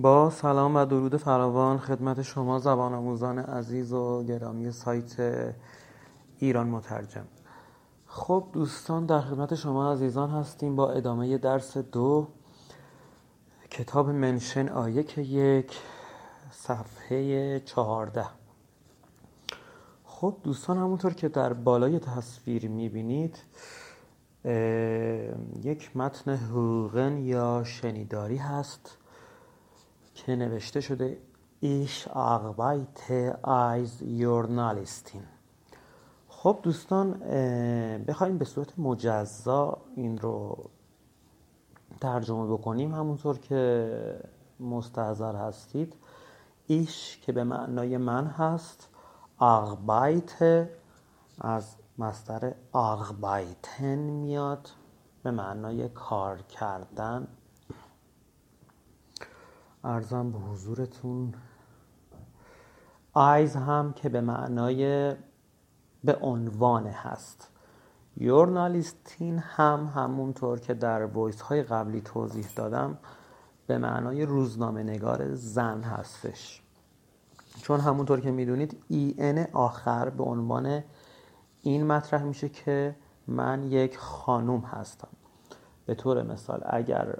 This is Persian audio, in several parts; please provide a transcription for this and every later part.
با سلام و درود فراوان خدمت شما زبان آموزان عزیز و گرامی سایت ایران مترجم. خب دوستان در خدمت شما عزیزان هستیم با ادامه درس دو کتاب منشن آیه که یک صفحه چهارده. خب دوستان همونطور که در بالای تصویر می‌بینید یک متن حقوقن یا شنیداری هست. که نوشته شده ایش آقبایت آیز یورنالیستین خب دوستان بخوایم به صورت مجزا این رو ترجمه بکنیم. همونطور که مستحضر هستید ایش که به معنای من هست آغبایت از مصدر آغبایتن میاد به معنای کار کردن. ارزم به حضورتون. آیز هم که به معنای به عنوان هست. یورنالیستین هم همونطور که در ویس های قبلی توضیح دادم به معنای روزنامه نگار زن هستش. چون همونطور که می‌دونید ای ان آخر به عنوان این مطرح میشه که من یک خانوم هستم. به طور مثال اگر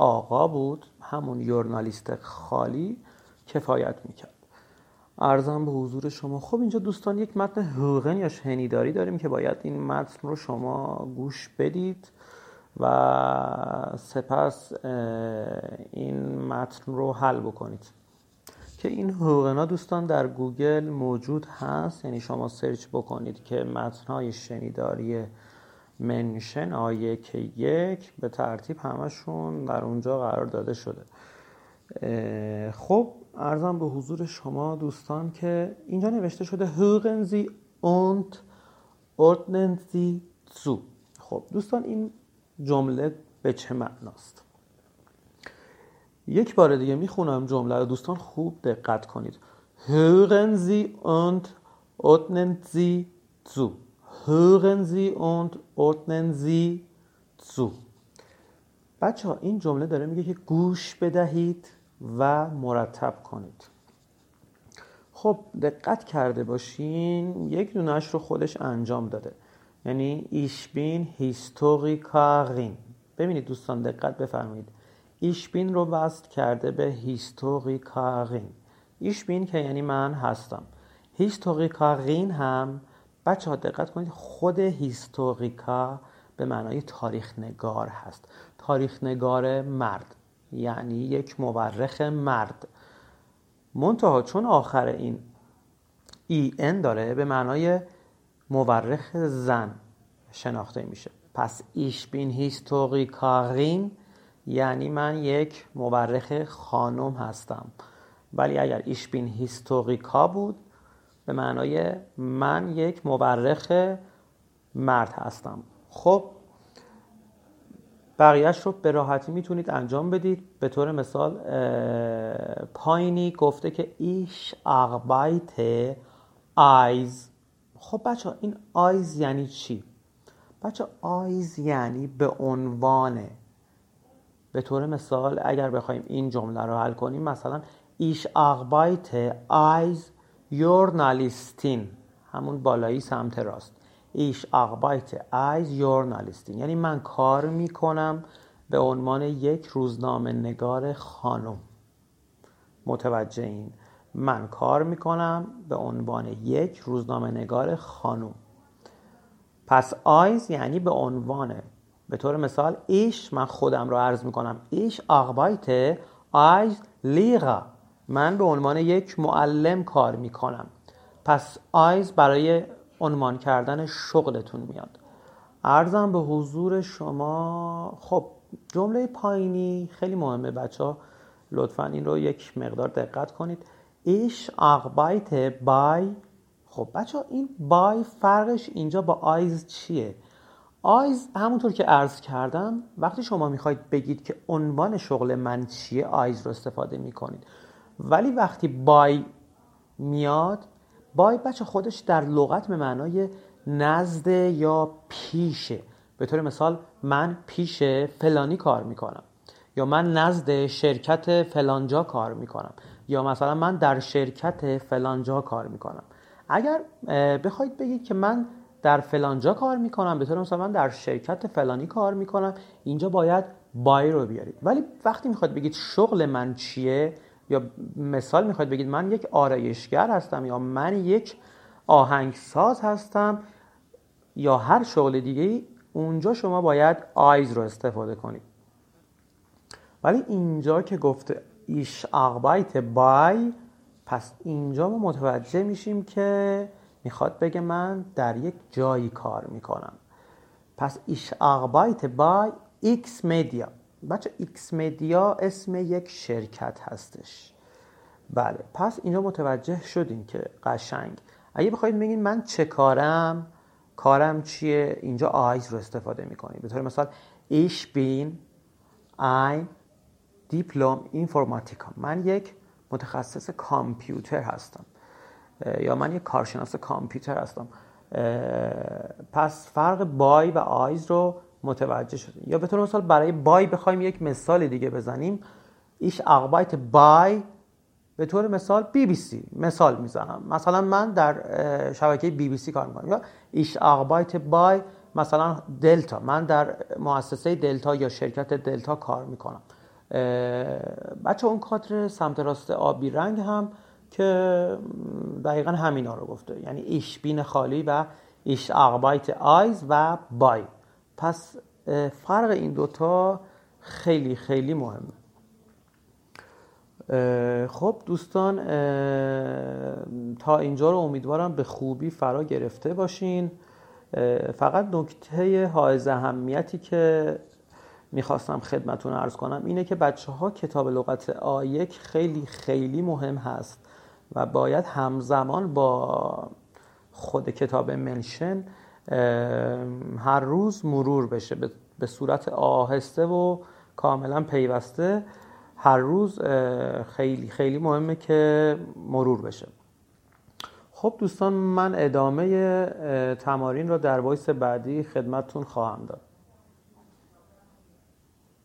آقا بود همون یورنالیست خالی کفایت می‌کرد. ارزم به حضور شما خب اینجا دوستان یک متن حقوقن یا شنیداری داریم که باید این متن رو شما گوش بدید و سپس این متن رو حل بکنید. که این حقوقنا دوستان در گوگل موجود هست یعنی شما سرچ بکنید که متنهای شنیداری منشن آیه که یک به ترتیب همشون در اونجا قرار داده شده. خب ارزم به حضور شما دوستان که اینجا نوشته شده هوگنزی und ordnen زو خب دوستان این جمله به چه معناست؟ یک بار دیگه می‌خونم جمله رو. دوستان خوب دقت کنید. Hören Sie und ordnen hören Sie und ordnen Sie zu. بچه ها این جمله داره میگه که گوش بدهید و مرتب کنید. خب دقت کرده باشین یک دونش رو خودش انجام داده. یعنی ایشبین هیستوریکارین. ببینید دوستان دقت بفرمایید. ایشبین رو وصل کرده به هیستوریکارین. ایشبین که یعنی من هستم. هیستوریکارین هم بچه ها دقت کنید خود هیستوریکا به معنای تاریخ نگار هست. تاریخ نگار مرد یعنی یک مورخ مرد. منتها چون آخر این ای ان داره به معنای مورخ زن شناخته میشه. پس ایش بین هیستوریکارین یعنی من یک مورخ خانم هستم. ولی اگر ایش بین هیستوریکا بود به معنای من یک مورخ مرد هستم. خب بقیهش رو به راحتی می‌تونید انجام بدید. به طور مثال پایینی گفته که Ich arbeite als خب بچه این als یعنی چی؟ بچه als یعنی به عنوانه به طور مثال اگر بخوایم این جمله رو حل کنیم مثلا Ich arbeite als Journalistin. همون بالایی سمت راست. Ich arbeite als Journalistin. یعنی من کار می‌کنم به عنوان یک روزنامه نگار خانم. متوجه این. من کار می‌کنم به عنوان یک روزنامه نگار خانم. پس آیز یعنی به عنوانه به طور مثال ایش من خودم رو عرض می‌کنم ایش آقبایت ایز لیغا. من به عنوان یک معلم کار می‌کنم. پس آیز برای عنوان کردن شغلتون میاد. ارزم به حضور شما خب جمله پایینی خیلی مهمه بچه ها لطفا این رو یک مقدار دقت کنید. ایش آقبایت بای. خب بچه ها این بای فرقش اینجا با آیز چیه؟ آیز همونطور که عرض کردم وقتی شما می‌خواید بگید که عنوان شغل من چیه آیز رو استفاده می‌کنید. ولی وقتی بای میاد بای بچه خودش در لغت به معنای نزد یا پیشه. به طور مثال من پیش فلانی کار می‌کنم. یا من نزد شرکت فلانجا کار می‌کنم. یا مثلا من در شرکت فلانجا کار می‌کنم. اگر بخواید بگید که من در فلانجا کار می‌کنم به طور مثلا من در شرکت فلانی کار می‌کنم اینجا باید بای رو بیارید. ولی وقتی می‌خواید بگید شغل من چیه یا مثال می‌خواید بگید من یک آرایشگر هستم یا من یک آهنگساز هستم یا هر شغل دیگه اونجا شما باید آیز رو استفاده کنید. ولی اینجا که گفته ایش اقبایت بای پس اینجا ما متوجه میشیم که می‌خواد بگه من در یک جایی کار می‌کنم. پس ایش اقبایت بای X-Media بچه X-Media اسم یک شرکت هستش. بله پس اینجا متوجه شدیم که قشنگ. اگه بخواید بگید من چه کارم کارم چیه اینجا als رو استفاده می‌کنیم به طور مثال Ich bin ein Diplom-Informatiker. من یک متخصص کامپیوتر هستم یا من یک کارشناس کامپیوتر هستم. پس فرق بای و آیز رو متوجه شدیم یا به طور مثال برای بای بخوایم یک مثال دیگه بزنیم. ایش اقبایت بای به طور مثال بی بی سی مثال می‌زنم. مثلا من در شبکه بی بی سی کار می‌کنم. یا ایش اقبایت بای مثلا دلتا. من در مؤسسه دلتا یا شرکت دلتا کار می‌کنم. بچه اون کادر سمت راست آبی رنگ هم که دقیقا همینا رو گفته. یعنی ایش بین خالی و ایش اقبایت آیز و بای. پس فرق این دوتا خیلی خیلی مهمه. خب دوستان تا اینجا رو امیدوارم به خوبی فرا گرفته باشین. فقط نکته های اهمیتی که می‌خواستم خدمتون ارز کنم اینه که بچه ها کتاب لغت آیک خیلی خیلی مهم هست و باید همزمان با خود کتاب منشن هر روز مرور بشه به صورت آهسته و کاملا پیوسته هر روز خیلی خیلی مهمه که مرور بشه. خب دوستان من ادامه تمارین رو در وایس بعدی خدمتتون خواهم داد.